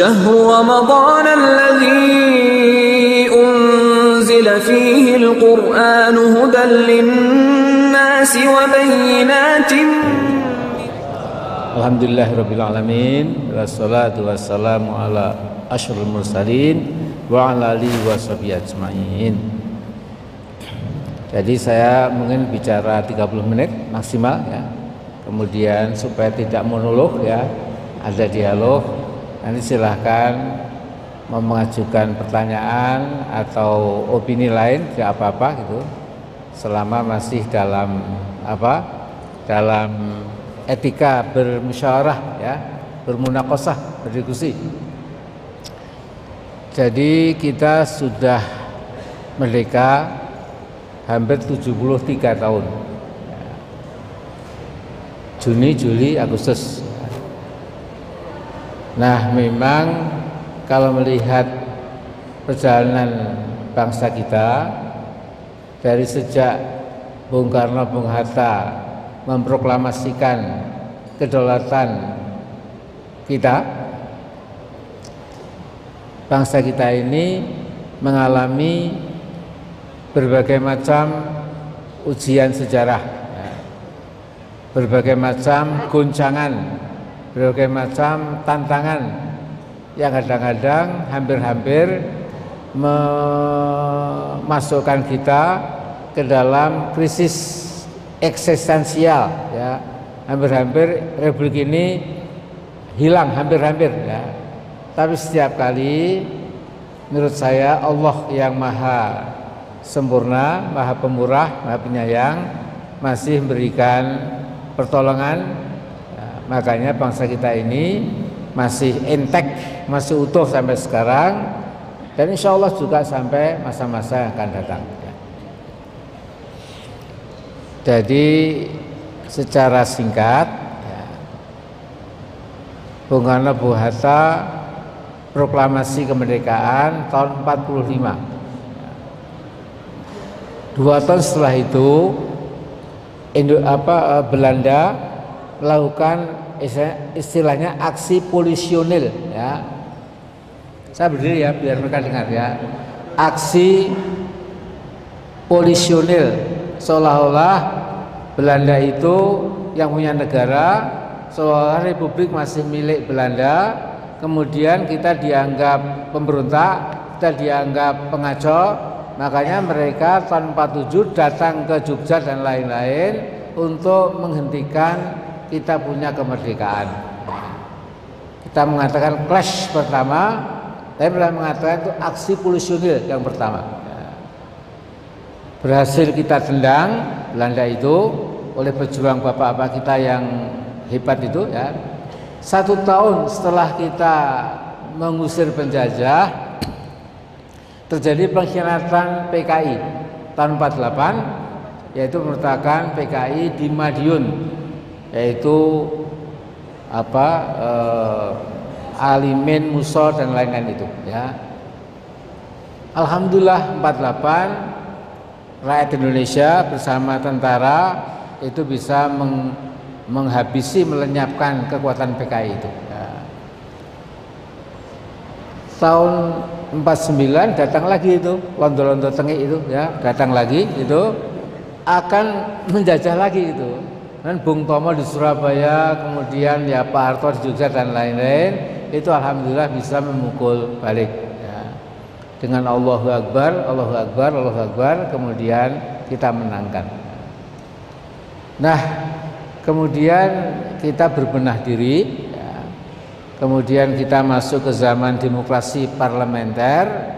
شهر رمضان الذي أنزل فيه القرآن هدى للناس وبينات Alhamdulillahirrabbilalamin Wassalatu wassalamu ala ashrul mursalin Wa ala alihi wa sahbihi ajma'in Jadi saya mungkin bicara 30 menit maksimal ya Kemudian supaya tidak monolog ya Ada dialog Nanti silahkan mengajukan pertanyaan atau opini lain tidak apa-apa gitu selama masih dalam apa dalam etika bermusyawarah ya, bermunakosah, berdiskusi. Jadi kita sudah merdeka hampir 73 tahun. Juni, Juli, Agustus. Nah, memang kalau melihat perjalanan bangsa kita dari sejak Bung Karno, Bung Hatta memproklamasikan kedaulatan kita bangsa kita ini mengalami berbagai macam ujian sejarah ya. berbagai macam guncangan berbagai macam tantangan yang kadang-kadang hampir-hampir memasukkan kita ke dalam krisis eksistensial ya. Hampir-hampir republik ini hilang hampir-hampir ya. Tapi setiap kali menurut saya Allah yang maha sempurna maha pemurah maha penyayang masih memberikan pertolongan makanya bangsa kita ini masih intek masih utuh sampai sekarang dan insya Allah juga sampai masa-masa yang akan datang jadi secara singkat ya, Bung Karno Bung Hatta proklamasi kemerdekaan tahun 45. Dua tahun setelah itu Indo, apa, eh, Belanda melakukan istilahnya aksi polisionil ya. Saya berdiri ya biar mereka dengar ya. Aksi polisionil seolah-olah Belanda itu yang punya negara seolah republik masih milik Belanda kemudian kita dianggap pemberontak kita dianggap pengacau makanya mereka tahun 47 datang ke Jogja dan lain-lain untuk menghentikan kita punya kemerdekaan. Kita mengatakan clash pertama tapi mengatakan itu aksi polisionil yang pertama. Berhasil kita tendang Belanda itu oleh pejuang bapak-bapak kita yang hebat itu ya. Satu tahun setelah kita mengusir penjajah terjadi pengkhianatan PKI tahun 48 yaitu merupakan PKI di Madiun yaitu apa eh, Alimin Musol dan lain-lain itu ya Alhamdulillah 48 rakyat Indonesia bersama tentara itu bisa meng, menghabisi melenyapkan kekuatan PKI itu. Ya. Tahun 49 datang lagi itu londo-londo tengik itu ya datang lagi itu akan menjajah lagi itu dan Bung Tomo di Surabaya kemudian ya Pak Harto di Jogja dan lain-lain itu alhamdulillah bisa memukul balik dengan Allahu Akbar, Allahu Akbar, Allahu Akbar, kemudian kita menangkan. Nah, kemudian kita berbenah diri, ya. kemudian kita masuk ke zaman demokrasi parlementer.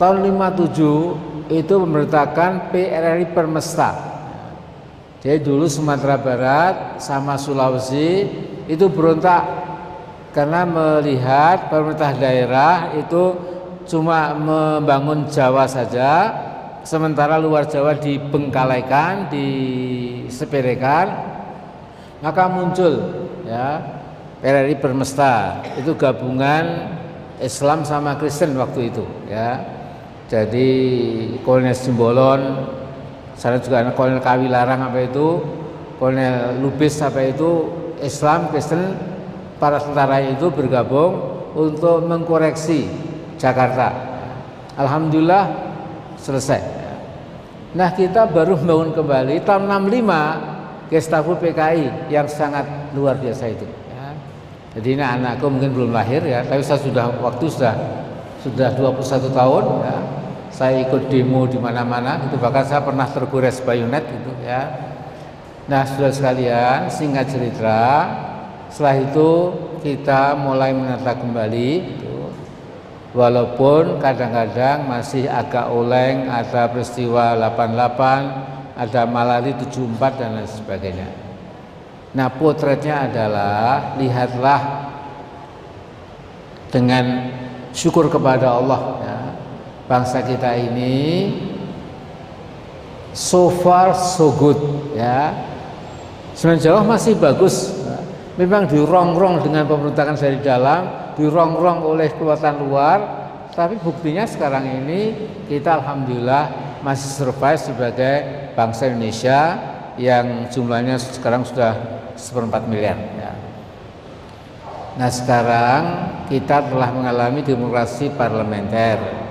Tahun 57 itu memerintahkan PRRI Permesta. Jadi dulu Sumatera Barat sama Sulawesi itu berontak karena melihat pemerintah daerah itu cuma membangun Jawa saja sementara luar Jawa dibengkalaikan, disepelekan maka muncul ya PRRI Permesta itu gabungan Islam sama Kristen waktu itu ya. Jadi Kolonel Simbolon sana juga ada Kolonel Kawilarang apa itu Kolonel Lubis apa itu Islam Kristen para tentara itu bergabung untuk mengkoreksi Jakarta. Alhamdulillah selesai. Nah kita baru membangun kembali tahun 65 Gestapo PKI yang sangat luar biasa itu. Jadi ini anakku mungkin belum lahir ya, tapi saya sudah waktu sudah sudah 21 tahun ya. Saya ikut demo di mana-mana, itu bahkan saya pernah tergores bayonet gitu ya. Nah, sudah sekalian, singkat cerita, setelah itu kita mulai menata kembali gitu. Walaupun kadang-kadang masih agak oleng, ada peristiwa 88, ada malari 74 dan lain sebagainya. Nah, potretnya adalah lihatlah dengan syukur kepada Allah. Bangsa kita ini so far so good ya. Semenjauh masih bagus. Memang dirongrong dengan pemerintahan dari dalam, dirongrong oleh kekuatan luar, tapi buktinya sekarang ini kita alhamdulillah masih survive sebagai bangsa Indonesia yang jumlahnya sekarang sudah seperempat miliar. Ya. Nah sekarang kita telah mengalami demokrasi parlementer.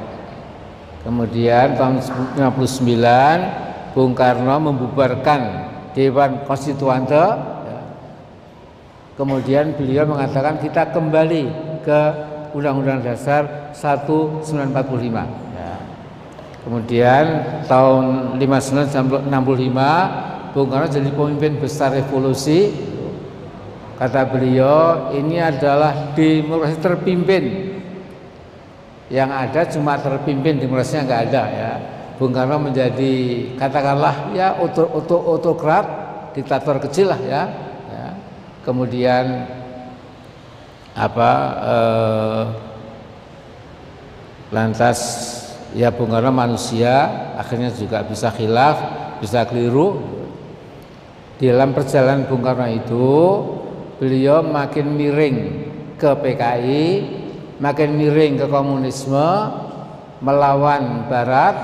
Kemudian tahun 1959 Bung Karno membubarkan Dewan Konstituante. Ya. Kemudian beliau mengatakan kita kembali ke Undang-Undang Dasar 1945. Ya. Kemudian tahun 1965 Bung Karno jadi pemimpin besar revolusi Kata beliau, ini adalah demokrasi terpimpin. Yang ada cuma terpimpin, demokrasinya nggak ada ya. Bung Karno menjadi katakanlah ya otokrat, diktator kecil lah ya. ya. Kemudian apa eh, lantas ya Bung Karno manusia akhirnya juga bisa khilaf, bisa keliru. Di dalam perjalanan Bung Karno itu beliau makin miring ke PKI, makin miring ke komunisme, melawan Barat.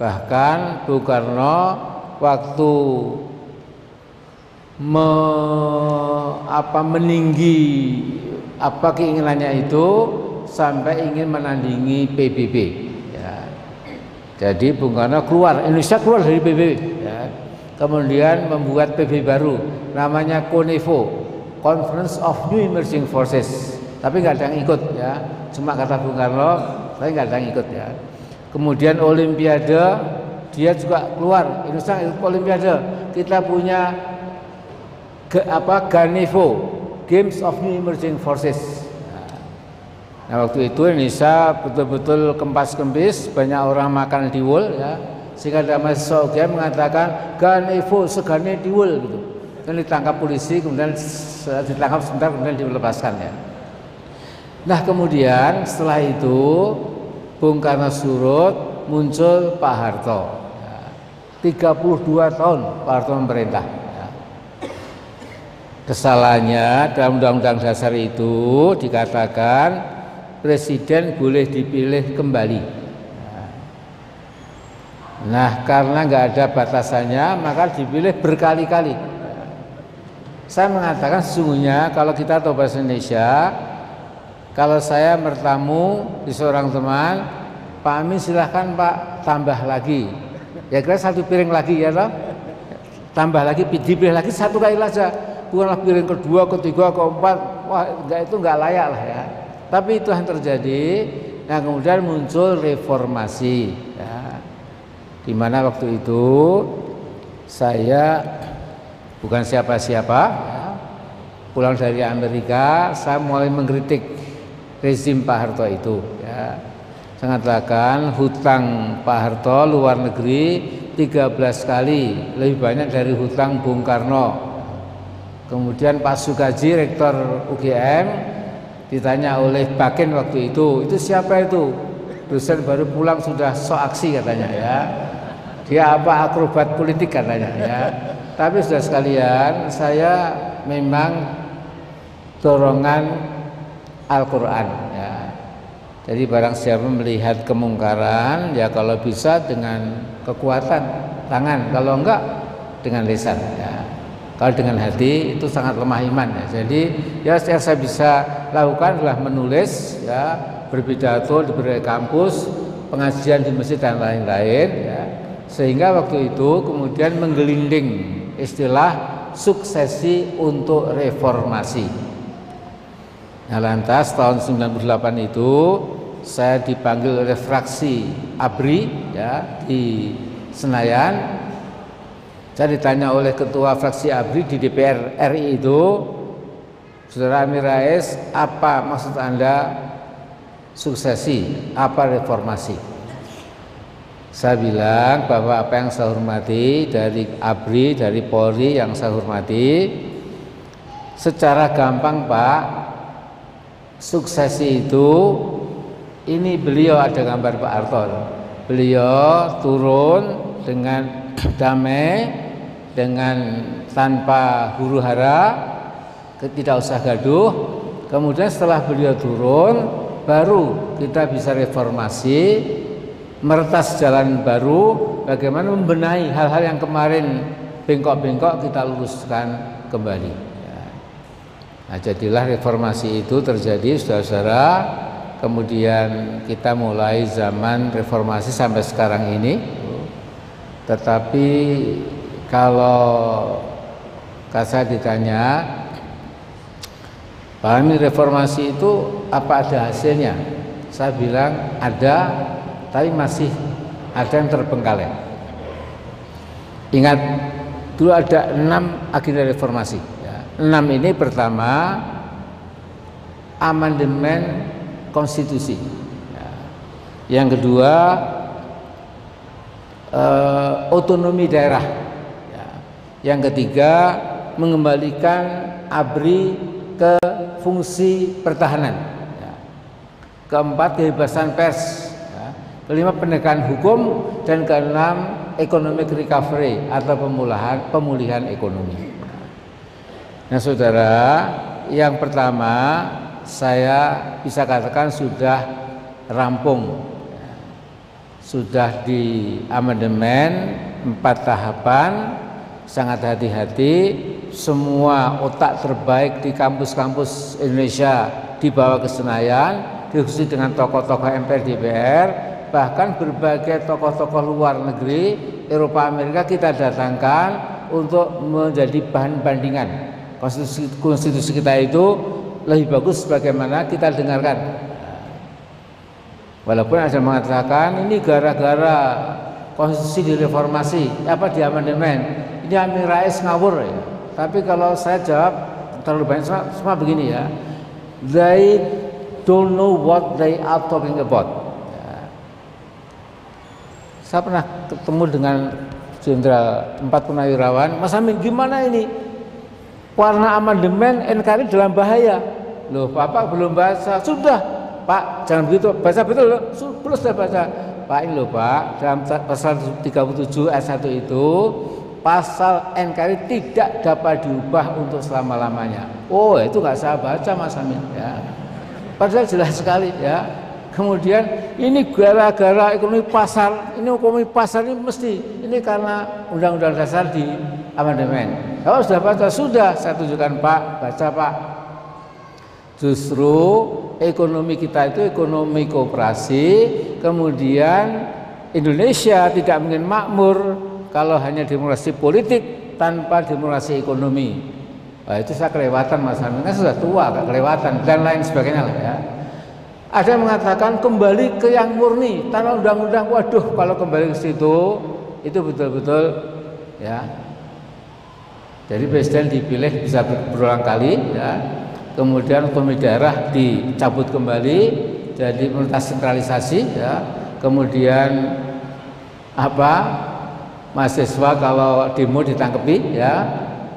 Bahkan Bung Karno waktu me, apa meninggi apa keinginannya itu sampai ingin menandingi PBB. Ya. Jadi Bung Karno keluar Indonesia keluar dari PBB kemudian membuat PB baru namanya CONEVO Conference of New Emerging Forces tapi nggak ada yang ikut ya. Cuma kata Bung Karno tapi nggak ada yang ikut ya. Kemudian Olimpiade dia juga keluar. Indonesia ikut Olimpiade. Kita punya ke, apa Ganevo Games of New Emerging Forces. Nah waktu itu Indonesia betul-betul kempas kempis banyak orang makan diwul ya. Sehingga ada mahasiswa UGM mengatakan Ganevo segane diwul gitu. Dan ditangkap polisi kemudian ditangkap sebentar kemudian dilepaskan ya. Nah kemudian setelah itu Bung Karno surut muncul Pak Harto. Ya. 32 tahun Pak Harto memerintah. Ya. Kesalahannya dalam Undang-Undang Dasar itu dikatakan Presiden boleh dipilih kembali Nah karena nggak ada batasannya maka dipilih berkali-kali. Saya mengatakan sesungguhnya kalau kita tahu bahasa Indonesia, kalau saya bertamu di seorang teman, Pak Amin silahkan Pak tambah lagi. Ya kira satu piring lagi ya toh? Tambah lagi, dipilih lagi satu kali saja. Bukanlah piring kedua, ketiga, keempat. Wah, enggak itu enggak layak lah ya. Tapi itu yang terjadi. Nah kemudian muncul reformasi. Ya di mana waktu itu saya bukan siapa-siapa ya, pulang dari Amerika saya mulai mengkritik rezim Pak Harto itu ya. saya katakan hutang Pak Harto luar negeri 13 kali lebih banyak dari hutang Bung Karno kemudian Pak Sukaji rektor UGM ditanya oleh Bakin waktu itu itu siapa itu dosen baru pulang sudah so aksi katanya ya dia apa akrobat politik katanya ya. Tapi sudah sekalian, saya memang dorongan Al-Qur'an ya. Jadi barang siapa melihat kemungkaran ya kalau bisa dengan kekuatan tangan, kalau enggak dengan lisan ya. Kalau dengan hati itu sangat lemah iman ya. Jadi ya saya bisa lakukan adalah menulis ya berpidato di berbagai kampus pengajian di masjid dan lain-lain ya sehingga waktu itu kemudian menggelinding istilah suksesi untuk reformasi nah lantas tahun 98 itu saya dipanggil oleh fraksi ABRI ya di Senayan saya ditanya oleh ketua fraksi ABRI di DPR RI itu, Saudara Amir Rais, apa maksud Anda suksesi, apa reformasi? Saya bilang bahwa apa yang saya hormati dari ABRI, dari Polri yang saya hormati, secara gampang Pak, suksesi itu ini beliau ada gambar Pak Arton. Beliau turun dengan damai dengan tanpa huru hara tidak usah gaduh kemudian setelah beliau turun baru kita bisa reformasi meretas jalan baru bagaimana membenahi hal-hal yang kemarin bengkok-bengkok kita luruskan kembali. Nah jadilah reformasi itu terjadi saudara-saudara. Kemudian kita mulai zaman reformasi sampai sekarang ini. Tetapi kalau saya ditanya pahami reformasi itu apa ada hasilnya? Saya bilang ada tapi masih ada yang terbengkalai. Ingat dulu ada enam agenda reformasi. Enam ini pertama amandemen konstitusi ya. yang kedua eh, otonomi daerah yang ketiga, mengembalikan ABRI ke fungsi pertahanan. Ya. Keempat, kebebasan pers. Ya. Kelima, penegakan hukum dan keenam, economic recovery atau pemulihan ekonomi. Nah, saudara, yang pertama saya bisa katakan sudah rampung, sudah di amandemen empat tahapan sangat hati-hati. Semua otak terbaik di kampus-kampus Indonesia dibawa ke Senayan diskusi dengan tokoh-tokoh MPR DPR bahkan berbagai tokoh-tokoh luar negeri Eropa Amerika kita datangkan untuk menjadi bahan bandingan konstitusi, konstitusi kita itu lebih bagus bagaimana kita dengarkan walaupun ada mengatakan ini gara-gara konstitusi direformasi apa di amandemen ini Amin Rais ngawur ya. Tapi kalau saya jawab terlalu banyak semua, semua begini ya. They don't know what they are talking about. Ya. Saya pernah ketemu dengan Jenderal empat Purnawirawan, Mas Amin gimana ini? Warna amandemen NKRI dalam bahaya. Loh, Bapak belum baca. Sudah, Pak, jangan begitu. Baca betul loh. Belum sudah baca. Pak ini loh Pak, dalam pasal 37 ayat 1 itu pasal NKRI tidak dapat diubah untuk selama-lamanya. Oh, itu nggak saya baca Mas Amin ya. Padahal jelas sekali ya. Kemudian ini gara-gara ekonomi pasar, ini ekonomi pasar ini mesti ini karena undang-undang dasar di amandemen. Kalau sudah baca sudah, saya tunjukkan Pak, baca Pak. Justru ekonomi kita itu ekonomi kooperasi, kemudian Indonesia tidak mungkin makmur kalau hanya demokrasi politik tanpa demokrasi ekonomi. Nah, itu saya kelewatan Mas Amin, kan sudah tua, gak kelewatan dan lain sebagainya lah ya. Ada yang mengatakan kembali ke yang murni tanpa undang-undang. Waduh, kalau kembali ke situ itu betul-betul ya. Jadi presiden dipilih bisa berulang kali ya. Kemudian otonomi daerah dicabut kembali jadi pemerintah sentralisasi ya. Kemudian apa mahasiswa kalau demo ditangkepi ya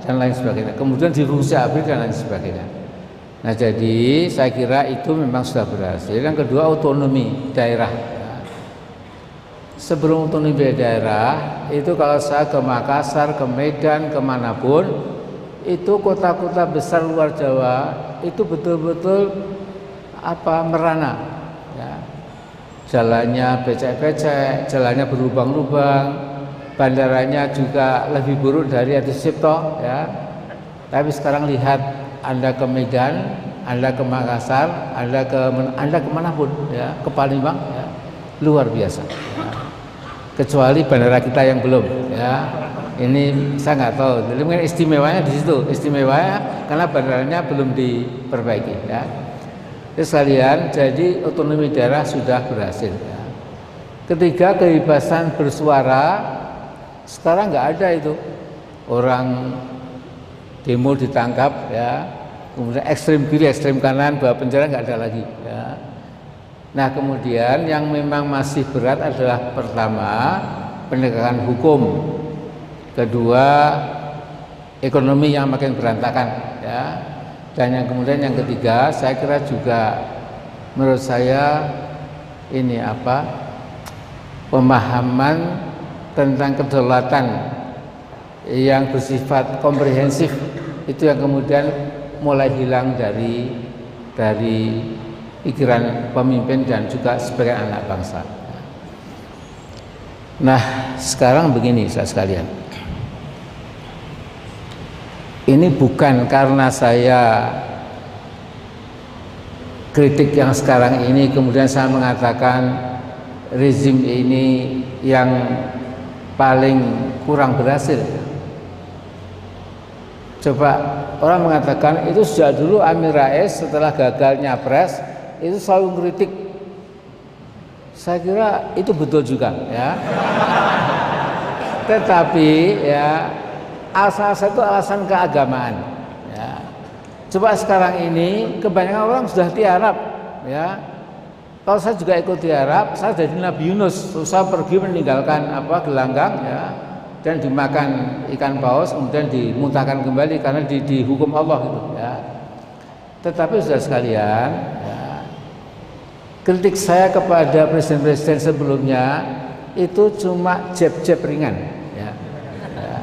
dan lain sebagainya. Kemudian dirusak habis dan lain sebagainya. Nah jadi saya kira itu memang sudah berhasil. Yang kedua otonomi daerah. Sebelum otonomi daerah itu kalau saya ke Makassar, ke Medan, ke mana pun itu kota-kota besar luar Jawa itu betul-betul apa merana ya. jalannya becek-becek jalannya berlubang-lubang bandaranya juga lebih buruk dari Adi Sipto ya. Tapi sekarang lihat Anda ke Medan Anda ke Makassar, Anda ke Anda ke mana pun, ya, ke Palembang, ya, luar biasa. Kecuali bandara kita yang belum, ya. Ini saya nggak tahu. Jadi mungkin istimewanya di situ, istimewanya karena bandaranya belum diperbaiki, ya. Jadi sekalian, jadi otonomi daerah sudah berhasil. Ya. Ketiga kebebasan bersuara sekarang nggak ada itu orang demo ditangkap ya kemudian ekstrim kiri ekstrim kanan bawa penjara nggak ada lagi ya nah kemudian yang memang masih berat adalah pertama penegakan hukum. Kedua ekonomi yang makin berantakan ya. Dan yang kemudian yang ketiga saya kira juga menurut saya ini apa pemahaman tentang kedaulatan yang bersifat komprehensif itu yang kemudian mulai hilang dari dari pikiran pemimpin dan juga sebagai anak bangsa. Nah, sekarang begini saya sekalian. Ini bukan karena saya kritik yang sekarang ini kemudian saya mengatakan rezim ini yang paling kurang berhasil. Coba orang mengatakan itu sejak dulu Amir Rais setelah gagalnya pres itu selalu kritik. Saya kira itu betul juga ya. Tetapi ya asal-asal itu alasan keagamaan. Ya. Coba sekarang ini kebanyakan orang sudah tiarap ya kalau saya juga ikut di Arab, saya jadi Nabi Yunus. Saya pergi meninggalkan apa gelanggang ya dan dimakan ikan paus kemudian dimuntahkan kembali karena di, dihukum Allah gitu ya. Tetapi sudah sekalian, ya, kritik saya kepada presiden-presiden sebelumnya itu cuma jeb-jeb ringan ya. ya.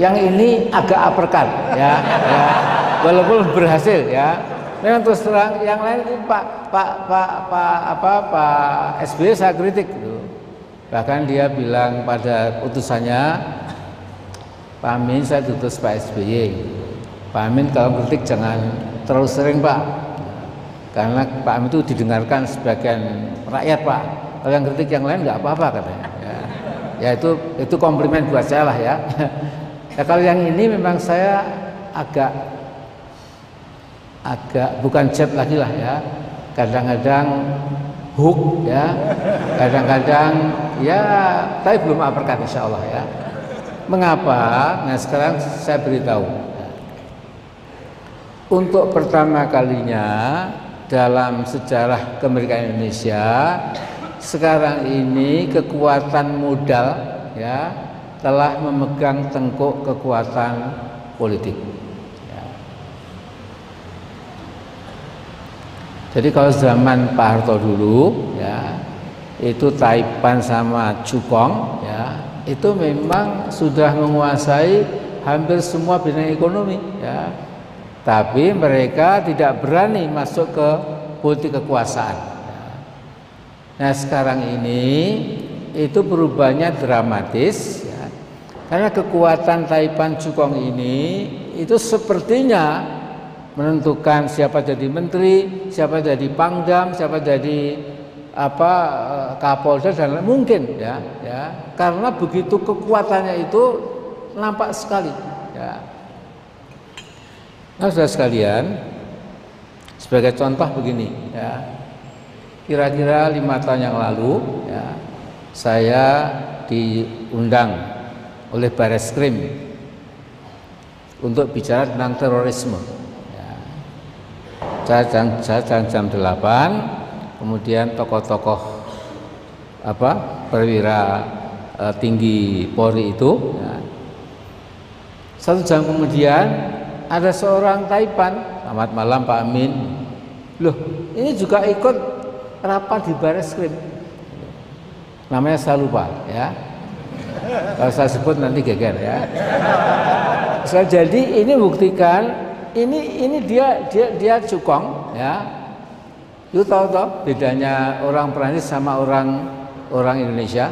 Yang ini agak uppercut ya, ya. walaupun berhasil ya Memang terus terang yang lain itu Pak Pak Pak Pak apa Pak SBY saya kritik gitu. Bahkan dia bilang pada utusannya Pak Amin saya tutus Pak SBY. Pak Amin kalau kritik jangan terlalu sering Pak. Karena Pak Amin itu didengarkan sebagian rakyat Pak. Kalau yang kritik yang lain nggak apa-apa katanya. Ya. ya itu itu komplimen buat saya lah ya. ya kalau yang ini memang saya agak agak bukan chat lagi lah ya kadang-kadang hook ya kadang-kadang ya tapi belum uppercut insya Allah ya mengapa nah sekarang saya beritahu untuk pertama kalinya dalam sejarah kemerdekaan Indonesia sekarang ini kekuatan modal ya telah memegang tengkuk kekuatan politik Jadi kalau zaman Pak Harto dulu ya itu Taipan sama Cukong ya itu memang sudah menguasai hampir semua bidang ekonomi ya. Tapi mereka tidak berani masuk ke politik kekuasaan. Nah sekarang ini itu perubahannya dramatis ya. Karena kekuatan Taipan Cukong ini itu sepertinya menentukan siapa jadi menteri, siapa jadi pangdam, siapa jadi apa eh, kapolda dan lain mungkin ya ya karena begitu kekuatannya itu nampak sekali ya nah sudah sekalian sebagai contoh begini ya kira-kira lima tahun yang lalu ya saya diundang oleh Baris Krim untuk bicara tentang terorisme saya jam, saya jam, jam 8 kemudian tokoh-tokoh apa perwira e, tinggi Polri itu ya. satu jam kemudian ada seorang Taipan. Selamat malam Pak Amin. Loh ini juga ikut rapat di Baris Krim. Namanya saya lupa ya. Kalau saya sebut nanti geger ya. Saya jadi ini buktikan ini ini dia dia dia cukong ya. Lu tahu toh? Bedanya orang Perancis sama orang orang Indonesia?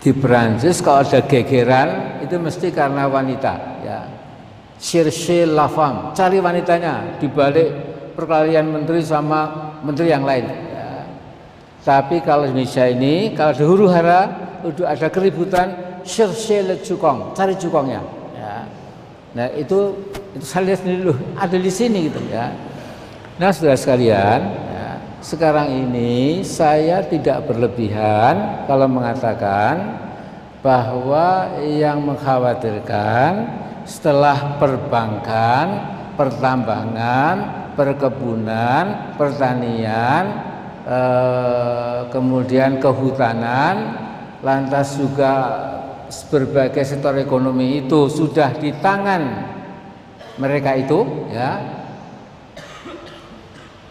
Di Perancis kalau ada gegeran itu mesti karena wanita ya. Sirse Lafam, cari wanitanya di balik perkelahian menteri sama menteri yang lain. Ya. Tapi kalau Indonesia ini, kalau ada huru hara, udah ada keributan, Sirse Cukong, cari cukongnya. Ya. Nah itu itu saya lihat sendiri loh, ada di sini gitu ya. Nah saudara sekalian, ya, sekarang ini saya tidak berlebihan kalau mengatakan bahwa yang mengkhawatirkan setelah perbankan, pertambangan, perkebunan, pertanian, eh, kemudian kehutanan, lantas juga berbagai sektor ekonomi itu sudah di tangan mereka itu, ya.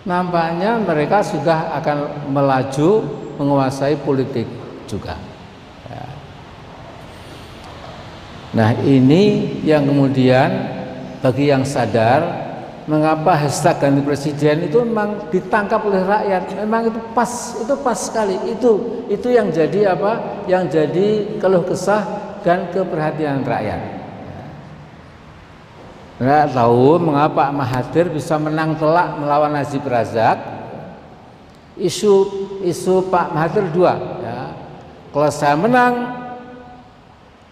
Nampaknya mereka sudah akan melaju menguasai politik juga. Nah ini yang kemudian bagi yang sadar mengapa hashtag ganti presiden itu memang ditangkap oleh rakyat? Memang itu pas itu pas sekali. Itu itu yang jadi apa? Yang jadi keluh kesah dan keperhatian rakyat. Nggak tahu mengapa Mahathir bisa menang telak melawan Najib Razak? Isu isu Pak Mahathir dua ya. kalau saya menang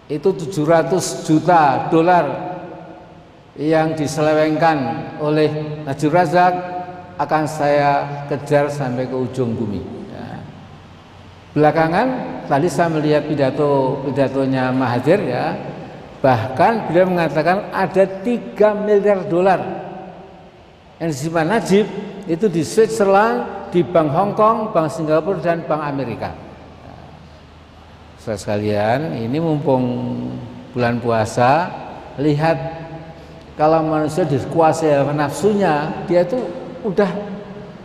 itu 700 juta dolar yang diselewengkan oleh Najib Razak akan saya kejar sampai ke ujung bumi. Ya. Belakangan tadi saya melihat pidato pidatonya Mahathir ya, bahkan beliau mengatakan ada 3 miliar dolar yang disimpan Najib itu di Switzerland, di Bank Hong Kong, Bank Singapura dan Bank Amerika. Saudara sekalian, ini mumpung bulan puasa, lihat kalau manusia dikuasai nafsunya, dia itu udah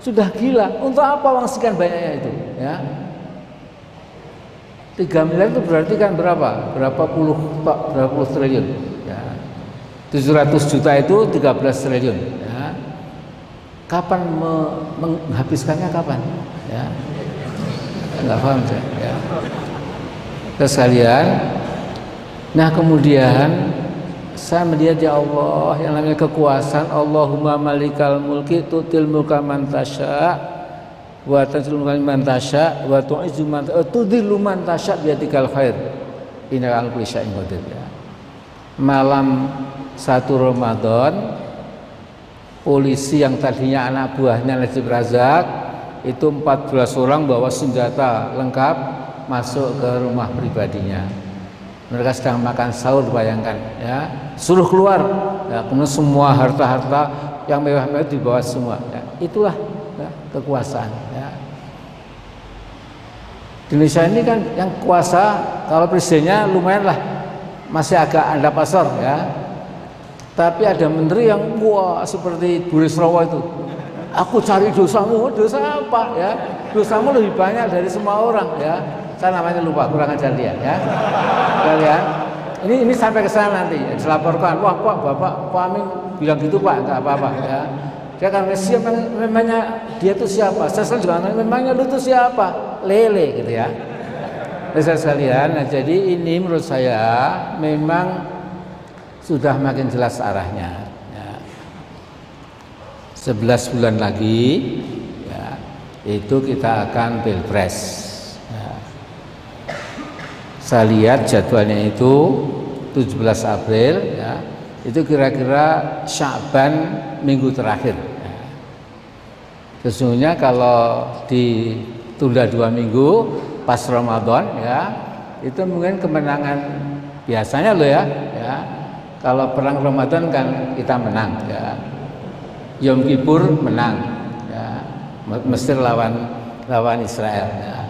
sudah gila. Untuk apa uang sekian banyaknya itu? Ya, 3 miliar itu berarti kan berapa? Berapa puluh berapa puluh triliun? Ya. 700 juta itu 13 triliun. Ya. Kapan menghabiskannya kapan? Ya. Enggak paham saya. Ya sekalian. Nah kemudian saya melihat ya Allah yang namanya kekuasaan Allahumma malikal mulki tutil mulka man tasya wa tanzilul mulka man tasya wa tu'izzu man tasya tudhillu man tasya khair innaka ala qadir ya. Malam satu Ramadan polisi yang tadinya anak buahnya Najib Razak itu 14 orang bawa senjata lengkap masuk ke rumah pribadinya. Mereka sedang makan sahur bayangkan ya. Suruh keluar. Ya, kemudian semua harta-harta yang mewah-mewah dibawa semua ya, itulah ya, kekuasaan ya. di Indonesia ini kan yang kuasa kalau presidennya lumayan lah. Masih agak anda pasar ya. Tapi ada menteri yang wah seperti Bu Risrawa itu. Aku cari dosamu. Dosa apa ya? Dosamu lebih banyak dari semua orang ya saya namanya lupa kurang ajar dia ya. Kalian ini ini sampai ke sana nanti ya, dilaporkan. Wah pak bapak pak Amin bilang gitu pak nggak apa-apa ya. Dia kan siapa memangnya dia itu siapa? Saya juga memangnya lu itu siapa? Lele gitu ya. Saya sekalian nah jadi ini menurut saya memang sudah makin jelas arahnya ya. 11 bulan lagi ya, itu kita akan pilpres saya lihat jadwalnya itu 17 April ya. Itu kira-kira Syaban minggu terakhir ya. sesungguhnya kalau ditunda dua minggu pas Ramadan ya itu mungkin kemenangan biasanya loh ya ya. Kalau perang Ramadan kan kita menang ya. Yom Kippur menang ya. Mesir lawan lawan Israel ya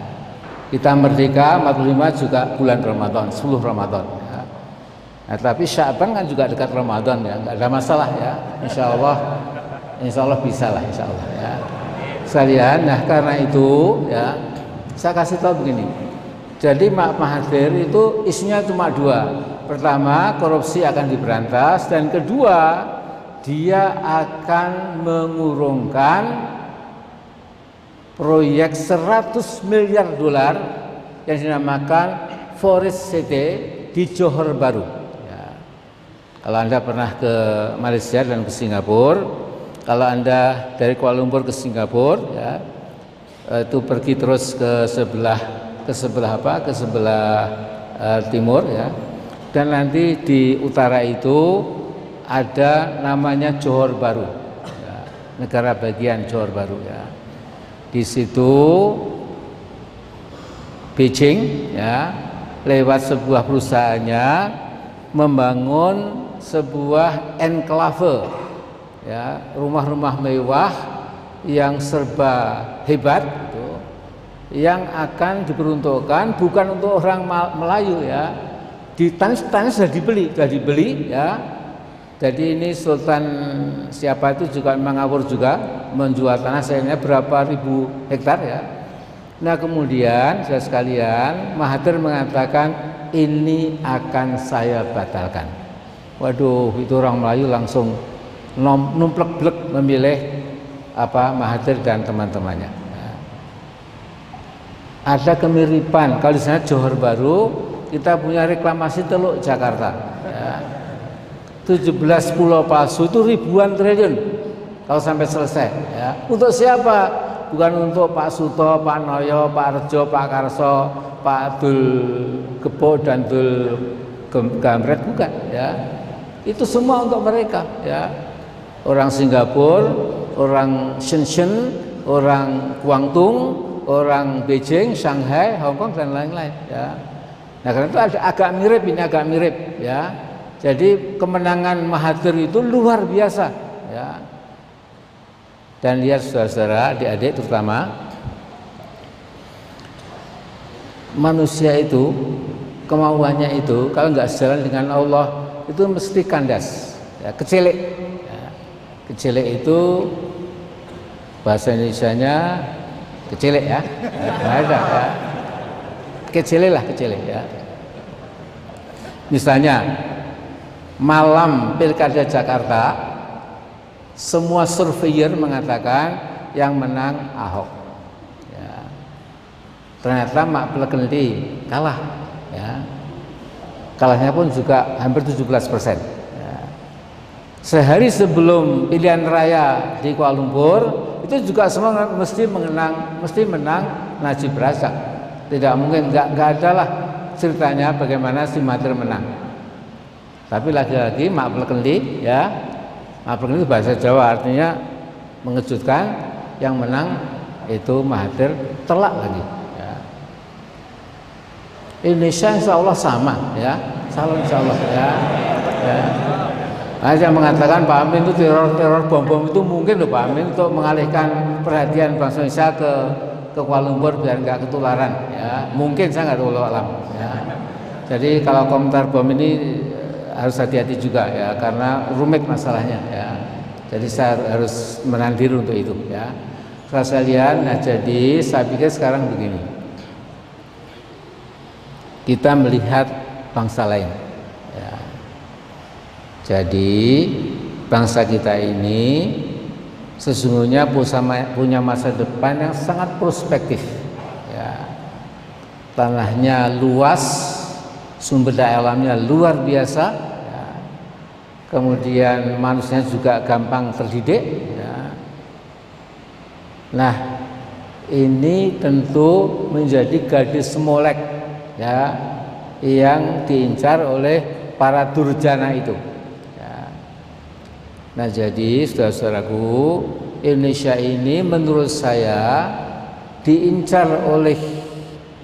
kita merdeka 45 juga bulan Ramadan, 10 Ramadan. Ya. Nah, tapi Syaban kan juga dekat Ramadan ya, nggak ada masalah ya. Insya Allah, Insya Allah bisa lah, Insya Allah ya. Sekalian, nah karena itu ya, saya kasih tahu begini. Jadi Mak Mahathir itu isunya cuma dua. Pertama, korupsi akan diberantas dan kedua, dia akan mengurungkan proyek 100 miliar dolar yang dinamakan Forest City di Johor Baru. Ya. Kalau Anda pernah ke Malaysia dan ke Singapura, kalau Anda dari Kuala Lumpur ke Singapura ya itu pergi terus ke sebelah ke sebelah apa? ke sebelah uh, timur ya. Dan nanti di utara itu ada namanya Johor Baru. Ya, negara bagian Johor Baru ya. Di situ Beijing ya lewat sebuah perusahaannya membangun sebuah enklave ya rumah-rumah mewah yang serba hebat gitu, yang akan diperuntukkan bukan untuk orang Melayu ya. Di tanah sudah dibeli sudah dibeli ya jadi ini Sultan siapa itu juga mengawur juga menjual tanah sayangnya berapa ribu hektar ya nah kemudian saya sekalian Mahathir mengatakan ini akan saya batalkan Waduh, itu orang Melayu langsung numplek-blek memilih apa Mahathir dan teman-temannya. Nah. Ada kemiripan kalau di sana Johor Baru kita punya reklamasi Teluk Jakarta. Ya. 17 pulau palsu itu ribuan triliun kalau sampai selesai. Ya. Untuk siapa? Bukan untuk Pak Suto, Pak Noyo, Pak Rejo, Pak Karso, Pak Dul Gebo dan Dul Gamret bukan ya itu semua untuk mereka ya orang Singapura orang Shenzhen orang Guangdong orang Beijing Shanghai Hong Kong dan lain-lain ya nah karena itu ada agak mirip ini agak mirip ya jadi kemenangan Mahathir itu luar biasa. Ya. Dan lihat saudara-saudara adik-adik terutama manusia itu kemauannya itu kalau nggak sejalan dengan Allah itu mesti kandas. Ya, kecilik. Ya. kecilik itu bahasa Indonesia-nya kecilik ya. Nggak ada ya. Kecilik lah kecilik ya. Misalnya malam pilkada Jakarta semua surveyor mengatakan yang menang Ahok ya. ternyata Mak Plekendi kalah ya kalahnya pun juga hampir 17 persen. Ya. Sehari sebelum pilihan raya di Kuala Lumpur itu juga semua mesti mengenang, mesti menang Najib Razak. Tidak mungkin, nggak nggak ada lah ceritanya bagaimana si Mahathir menang. Tapi lagi-lagi Mak Kendi ya, Mak Kendi itu bahasa Jawa artinya mengejutkan yang menang itu Mahathir telak lagi. Indonesia insya Allah sama ya salam insya Allah ya, ya. Nah, yang mengatakan Pak Amin itu teror-teror bom-bom itu mungkin loh Pak Amin untuk mengalihkan perhatian bangsa Indonesia ke ke Kuala Lumpur biar nggak ketularan ya mungkin saya nggak tahu alam ya. jadi kalau komentar bom ini harus hati-hati juga ya karena rumit masalahnya ya jadi saya harus menahan untuk itu ya lihat nah jadi saya pikir sekarang begini kita melihat bangsa lain. Ya. Jadi bangsa kita ini sesungguhnya punya masa depan yang sangat prospektif. Ya. Tanahnya luas, sumber daya alamnya luar biasa. Kemudian manusianya juga gampang terdidik. Ya. Nah, ini tentu menjadi gadis molek ya yang diincar oleh para durjana itu. Ya. Nah jadi saudara-saudaraku Indonesia ini menurut saya diincar oleh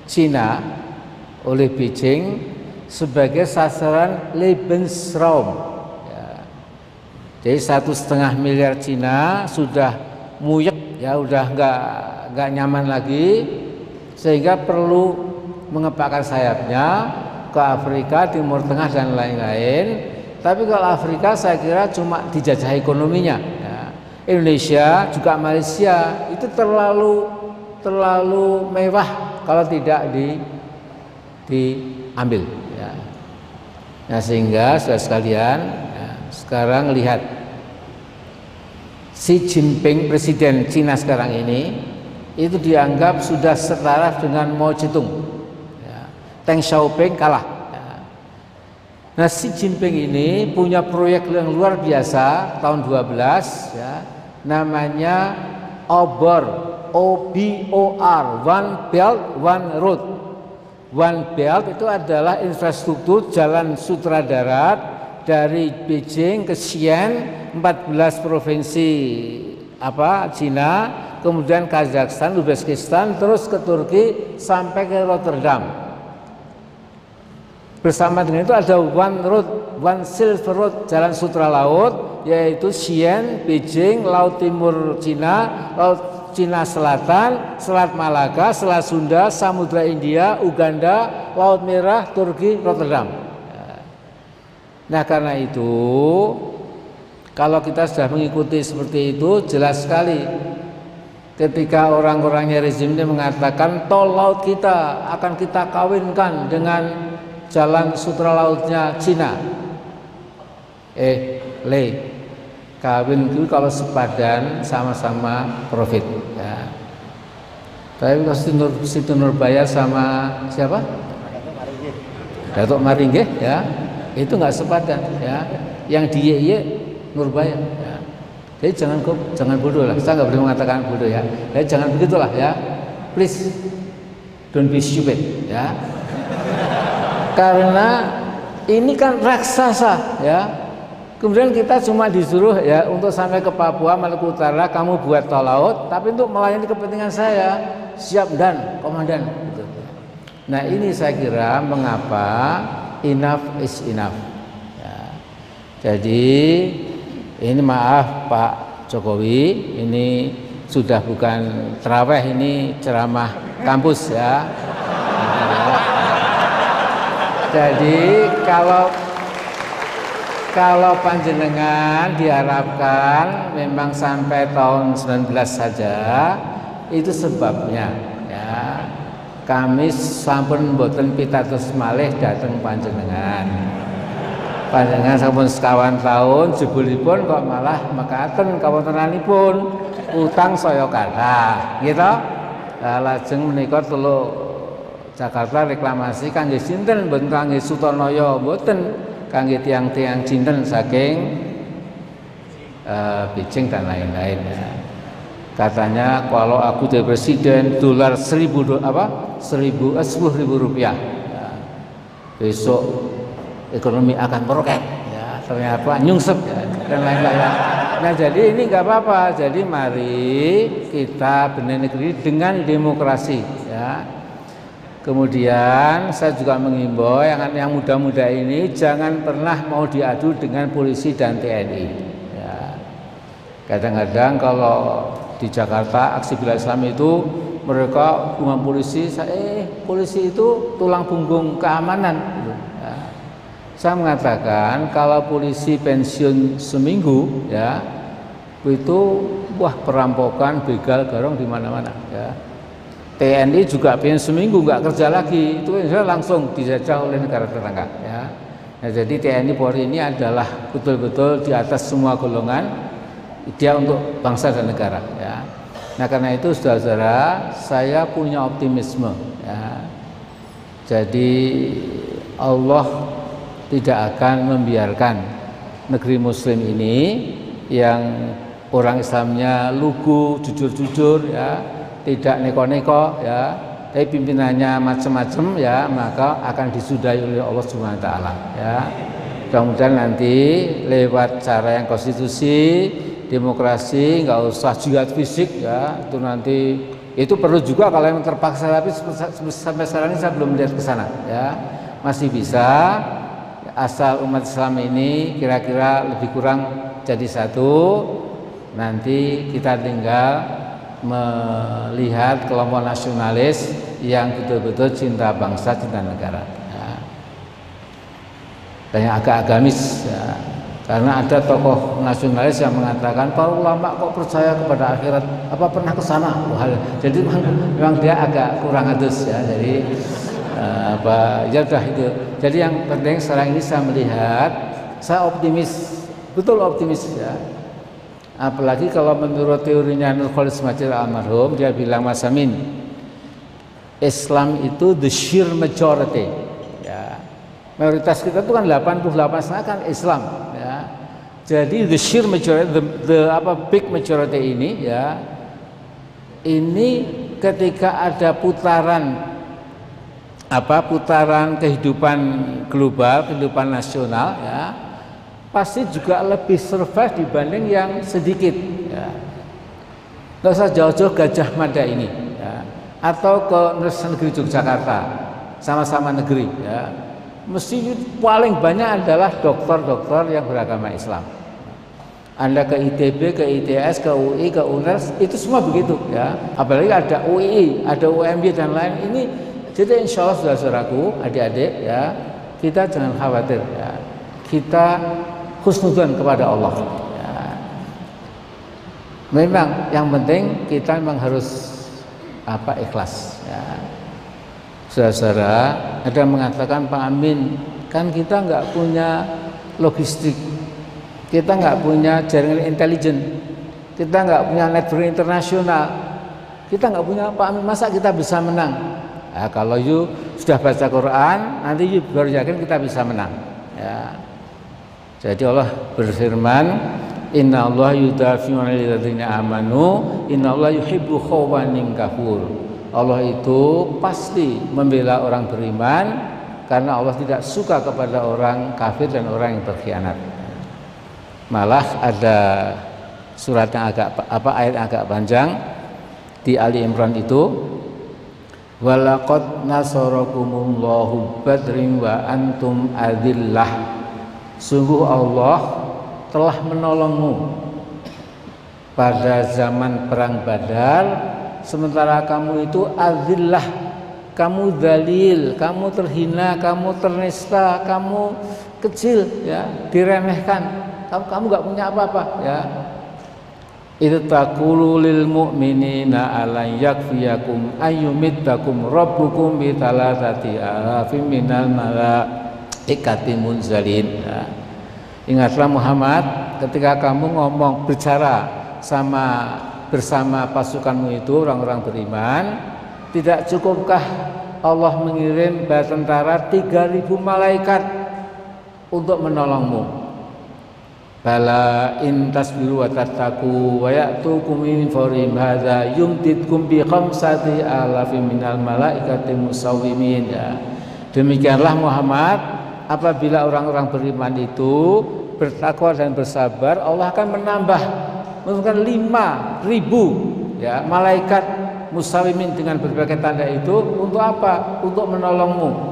Cina, oleh Beijing sebagai sasaran Lebensraum. Jadi satu setengah miliar Cina sudah muyek ya udah nggak nggak nyaman lagi sehingga perlu mengepakkan sayapnya ke Afrika, Timur Tengah dan lain-lain. Tapi kalau Afrika saya kira cuma dijajah ekonominya. Ya. Indonesia juga Malaysia itu terlalu terlalu mewah kalau tidak di diambil. Ya. Nah sehingga saudara sekalian sekarang lihat. Xi Jinping presiden Cina sekarang ini itu dianggap sudah setara dengan Mao Zedong. Deng Xiaoping kalah. Ya. Nah Xi Jinping ini punya proyek yang luar biasa tahun 12 ya. Namanya OBOR O B O R One Belt One Road. One Belt itu adalah infrastruktur jalan sutra darat dari Beijing ke Xi'an 14 provinsi apa Cina kemudian Kazakhstan Uzbekistan terus ke Turki sampai ke Rotterdam Bersama dengan itu ada One Road, One Silver Road, Jalan Sutra Laut, yaitu Xi'an, Beijing, Laut Timur Cina, Laut Cina Selatan, Selat Malaka, Selat Sunda, Samudra India, Uganda, Laut Merah, Turki, Rotterdam. Nah karena itu, kalau kita sudah mengikuti seperti itu, jelas sekali ketika orang-orangnya rezim ini mengatakan tol laut kita akan kita kawinkan dengan jalan sutra lautnya Cina. Eh, le, kawin itu kalau sepadan sama-sama profit. Ya. Tapi kalau Situ, Nur, Nurbaya sama siapa? Datuk Maringgih ya, itu nggak sepadan ya. Yang di Ye Nurbaya. Ya. Jadi jangan jangan bodoh lah. Saya nggak boleh mengatakan bodoh ya. Jadi jangan begitulah ya. Please don't be stupid ya karena ini kan raksasa ya kemudian kita cuma disuruh ya untuk sampai ke Papua Maluku Utara kamu buat tol laut tapi untuk melayani kepentingan saya siap dan komandan gitu. nah ini saya kira mengapa enough is enough. Ya. jadi ini maaf Pak Jokowi ini sudah bukan teraweh ini ceramah kampus ya. Jadi kalau kalau panjenengan diharapkan memang sampai tahun 19 saja itu sebabnya. ya kami sampun boten pitados malih dateng panjenengan. Panjenengan sampun sekawan tahun jebulipun kok malah mekaten kawontenanipun utang saya kata gitu lajeng menika teluk Jakarta reklamasi kangge sinten mboten kangge Sutonoyo mboten kangge tiang-tiang sinten saking uh, Beijing dan lain-lain. Ya. Katanya kalau aku jadi presiden dolar seribu apa seribu eh, sepuluh ribu rupiah ya. besok ekonomi akan meroket ya ternyata nyungsep ya, dan lain-lain nah jadi ini nggak apa-apa jadi mari kita benar negeri dengan demokrasi ya Kemudian saya juga mengimbau yang yang muda-muda ini jangan pernah mau diadu dengan polisi dan TNI. Ya. Kadang-kadang kalau di Jakarta aksi bela Islam itu mereka hubungan polisi, saya eh polisi itu tulang punggung keamanan. Gitu. Ya. Saya mengatakan kalau polisi pensiun seminggu, ya itu wah perampokan, begal, garong di mana-mana. Ya TNI juga pengen seminggu nggak kerja lagi itu langsung dijajah oleh negara tetangga ya nah, jadi TNI Polri ini adalah betul-betul di atas semua golongan dia untuk bangsa dan negara ya nah karena itu saudara-saudara saya punya optimisme ya jadi Allah tidak akan membiarkan negeri muslim ini yang orang Islamnya lugu jujur-jujur ya tidak neko-neko ya tapi pimpinannya macam-macam ya maka akan disudahi oleh Allah Subhanahu wa taala ya. Mudah-mudahan nanti lewat cara yang konstitusi, demokrasi, nggak usah jihad fisik ya, itu nanti itu perlu juga kalau yang terpaksa tapi sampai sekarang ini saya belum melihat ke sana ya. Masih bisa asal umat Islam ini kira-kira lebih kurang jadi satu nanti kita tinggal melihat kelompok nasionalis yang betul-betul cinta bangsa, cinta negara. Ya. Dan yang agak agamis, ya. Karena ada tokoh nasionalis yang mengatakan para ulama kok percaya kepada akhirat, apa pernah ke sana? Jadi memang, dia agak kurang adus ya. Jadi uh, apa ya udah itu. Jadi yang penting sekarang ini saya melihat, saya optimis, betul optimis ya Apalagi kalau menurut teorinya Nur Khalis Majid almarhum dia bilang Mas Amin Islam itu the sheer majority ya. mayoritas kita itu kan 88 kan Islam jadi the sheer majority the, the apa big majority ini ya ini ketika ada putaran apa putaran kehidupan global kehidupan nasional ya pasti juga lebih survive dibanding yang sedikit ya nggak usah jauh-jauh Gajah Mada ini ya. atau ke negeri Yogyakarta sama-sama negeri ya mesti paling banyak adalah dokter-dokter yang beragama Islam. Anda ke ITB, ke ITS, ke UI, ke UNER, itu semua begitu ya. Apalagi ada UI, ada UMY dan lain. Ini jadi insya Allah sudah saudaraku, adik-adik ya, kita jangan khawatir ya. Kita khusnudan kepada Allah. Ya. Memang yang penting kita memang harus apa ikhlas ya saudara-saudara ada yang mengatakan Pak Amin kan kita nggak punya logistik kita nggak punya jaringan intelijen kita nggak punya network internasional. Kita nggak punya Amin masa kita bisa menang? Nah, kalau you sudah baca Quran nanti you baru yakin kita bisa menang. Ya. Jadi Allah berfirman Inna Allah amanu Inna Allah yuhibbu khawanin kafur. Allah itu pasti membela orang beriman karena Allah tidak suka kepada orang kafir dan orang yang berkhianat. Malah ada surat yang agak apa ayat yang agak panjang di Ali Imran itu Walaqad nasarakumullahu badrin wa antum adillah. Sungguh Allah telah menolongmu pada zaman perang Badar sementara kamu itu azillah kamu dalil kamu terhina kamu ternista kamu kecil ya diremehkan kamu kamu nggak punya apa-apa ya. Itu takulu lil mu'minina ala yakfiyakum ayyumittakum rabbukum bi alafim minal malaikati munzalin. Ya. ingatlah Muhammad ketika kamu ngomong bicara sama bersama pasukanmu itu orang-orang beriman tidak cukupkah Allah mengirim tentara 3000 malaikat untuk menolongmu Bala in tasbiru wa tattaku wa ya'tukum min fawrim hadza yumtidkum bi khamsati alafin minal malaikati musawwimin ya. Demikianlah Muhammad apabila orang-orang beriman itu bertakwa dan bersabar Allah akan menambah menurunkan lima ribu ya malaikat musawimin dengan berbagai tanda itu untuk apa? Untuk menolongmu.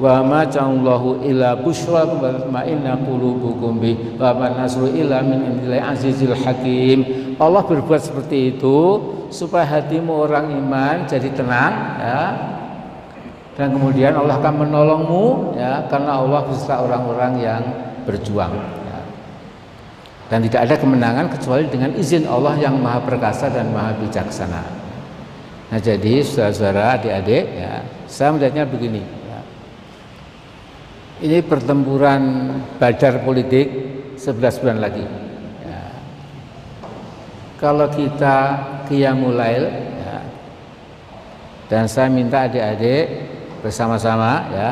Wa ma ja'allahu ila busyra wa inna qulubukum bi wa ma nasru illa min indillahi azizil hakim. Allah berbuat seperti itu supaya hatimu orang iman jadi tenang ya. Dan kemudian Allah akan menolongmu ya karena Allah beserta orang-orang yang berjuang dan tidak ada kemenangan kecuali dengan izin Allah yang maha perkasa dan maha bijaksana. Nah jadi saudara-saudara adik-adik ya saya melihatnya begini ya. Ini pertempuran badar politik 11 bulan lagi ya. kalau kita kiamulail ya, dan saya minta adik-adik bersama-sama ya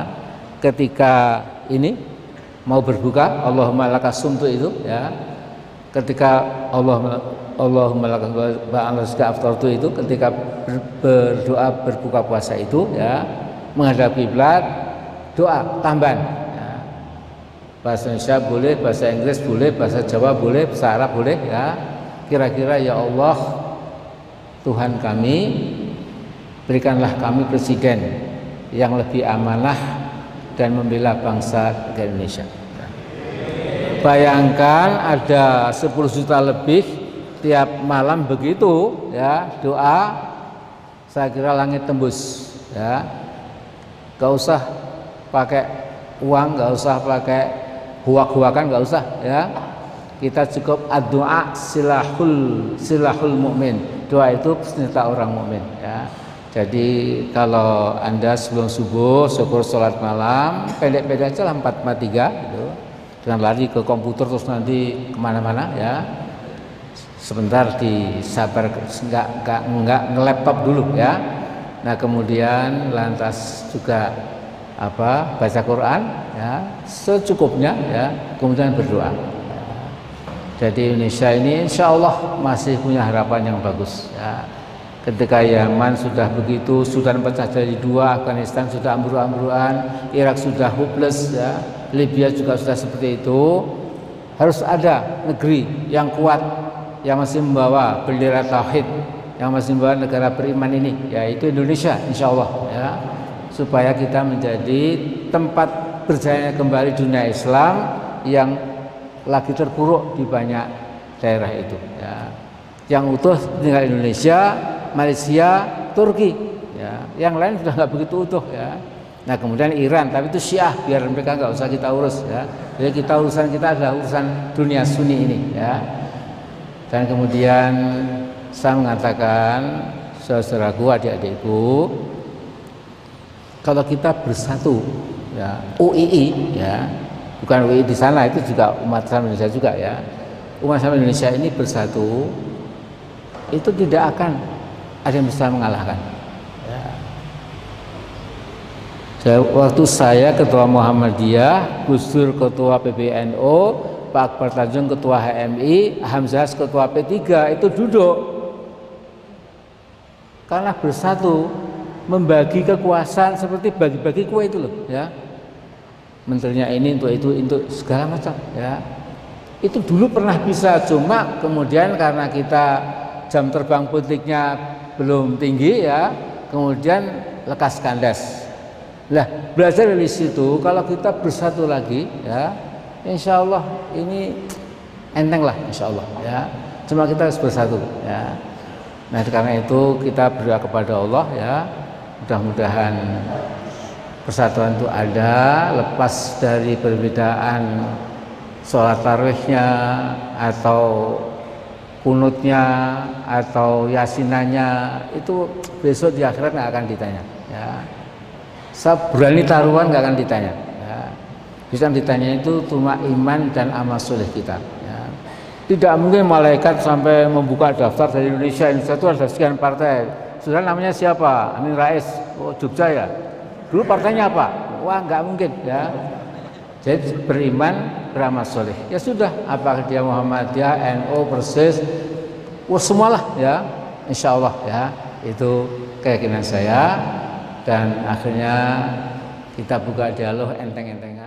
ketika ini mau berbuka Allahumma lakasumtu itu ya ketika Allah Allahumma aftartu itu ketika berdoa berbuka puasa itu ya menghadap kiblat doa tambahan. Ya. bahasa Indonesia boleh bahasa Inggris boleh bahasa Jawa boleh bahasa Arab boleh ya. Kira-kira ya Allah Tuhan kami berikanlah kami presiden yang lebih amanah dan membela bangsa Indonesia. Bayangkan ada 10 juta lebih tiap malam begitu ya. Doa saya kira langit tembus ya. Gak usah pakai uang gak usah pakai huak-huakan gak usah ya. Kita cukup doa silahul silahul mukmin doa itu senjata orang mukmin ya. Jadi kalau anda sebelum subuh syukur sholat malam pendek-pendek aja lah 4 tiga gitu. Jangan lari ke komputer terus nanti ke mana-mana ya. Sebentar disabar nggak nggak nggak ngelaptop dulu ya. Nah kemudian lantas juga apa baca Quran ya secukupnya ya kemudian berdoa. Jadi Indonesia ini insya Allah masih punya harapan yang bagus ya. Ketika Yaman sudah begitu Sudan pecah jadi dua Afghanistan sudah ambruk-ambrukan Irak sudah hopeless ya Libya juga sudah seperti itu. Harus ada negeri yang kuat yang masih membawa bendera tauhid yang masih membawa negara beriman ini yaitu Indonesia insya Allah ya supaya kita menjadi tempat berjaya kembali dunia Islam yang lagi terpuruk di banyak daerah itu ya. yang utuh tinggal Indonesia Malaysia Turki ya. Yang lain sudah nggak begitu utuh ya. Nah kemudian Iran tapi itu Syiah biar mereka nggak usah kita urus ya. Jadi kita urusan kita adalah urusan dunia Sunni ini ya. Dan kemudian saya mengatakan saudaraku adik-adikku kalau kita bersatu ya UII ya bukan UII di sana itu juga umat Islam Indonesia juga ya. Umat Islam Indonesia ini bersatu itu tidak akan ada yang bisa mengalahkan. Ya. saya, waktu saya ketua Muhammadiyah Gus Dur ketua PBNU Pak Akbar Tanjung ketua HMI Hamzah ketua P3 itu duduk. Karena bersatu membagi kekuasaan seperti bagi-bagi kue itu loh ya. Menterinya ini untuk itu untuk segala macam ya. Itu dulu pernah bisa cuma kemudian karena kita jam terbang politiknya belum tinggi ya kemudian lekas kandas. Lah belajar dari situ kalau kita bersatu lagi ya insya Allah ini enteng lah insya Allah ya. Cuma kita harus bersatu ya. Nah karena itu kita berdoa kepada Allah ya mudah-mudahan persatuan itu ada lepas dari perbedaan sholat tarawihnya atau kunutnya atau yasinannya itu besok di akhirat nggak akan ditanya ya saya berani taruhan nggak akan ditanya ya. bisa ditanya itu cuma iman dan amal soleh kita ya. tidak mungkin malaikat sampai membuka daftar dari Indonesia Indonesia itu ada sekian partai Saudara namanya siapa? Amin Rais. Oh, Jogja ya. Dulu partainya apa? Wah, nggak mungkin ya. Jadi beriman, beramal soleh. Ya sudah, apakah dia Muhammadiyah, NU, Persis, wah semualah ya. Insya Allah ya. Itu keyakinan saya dan akhirnya kita buka dialog enteng-entengan.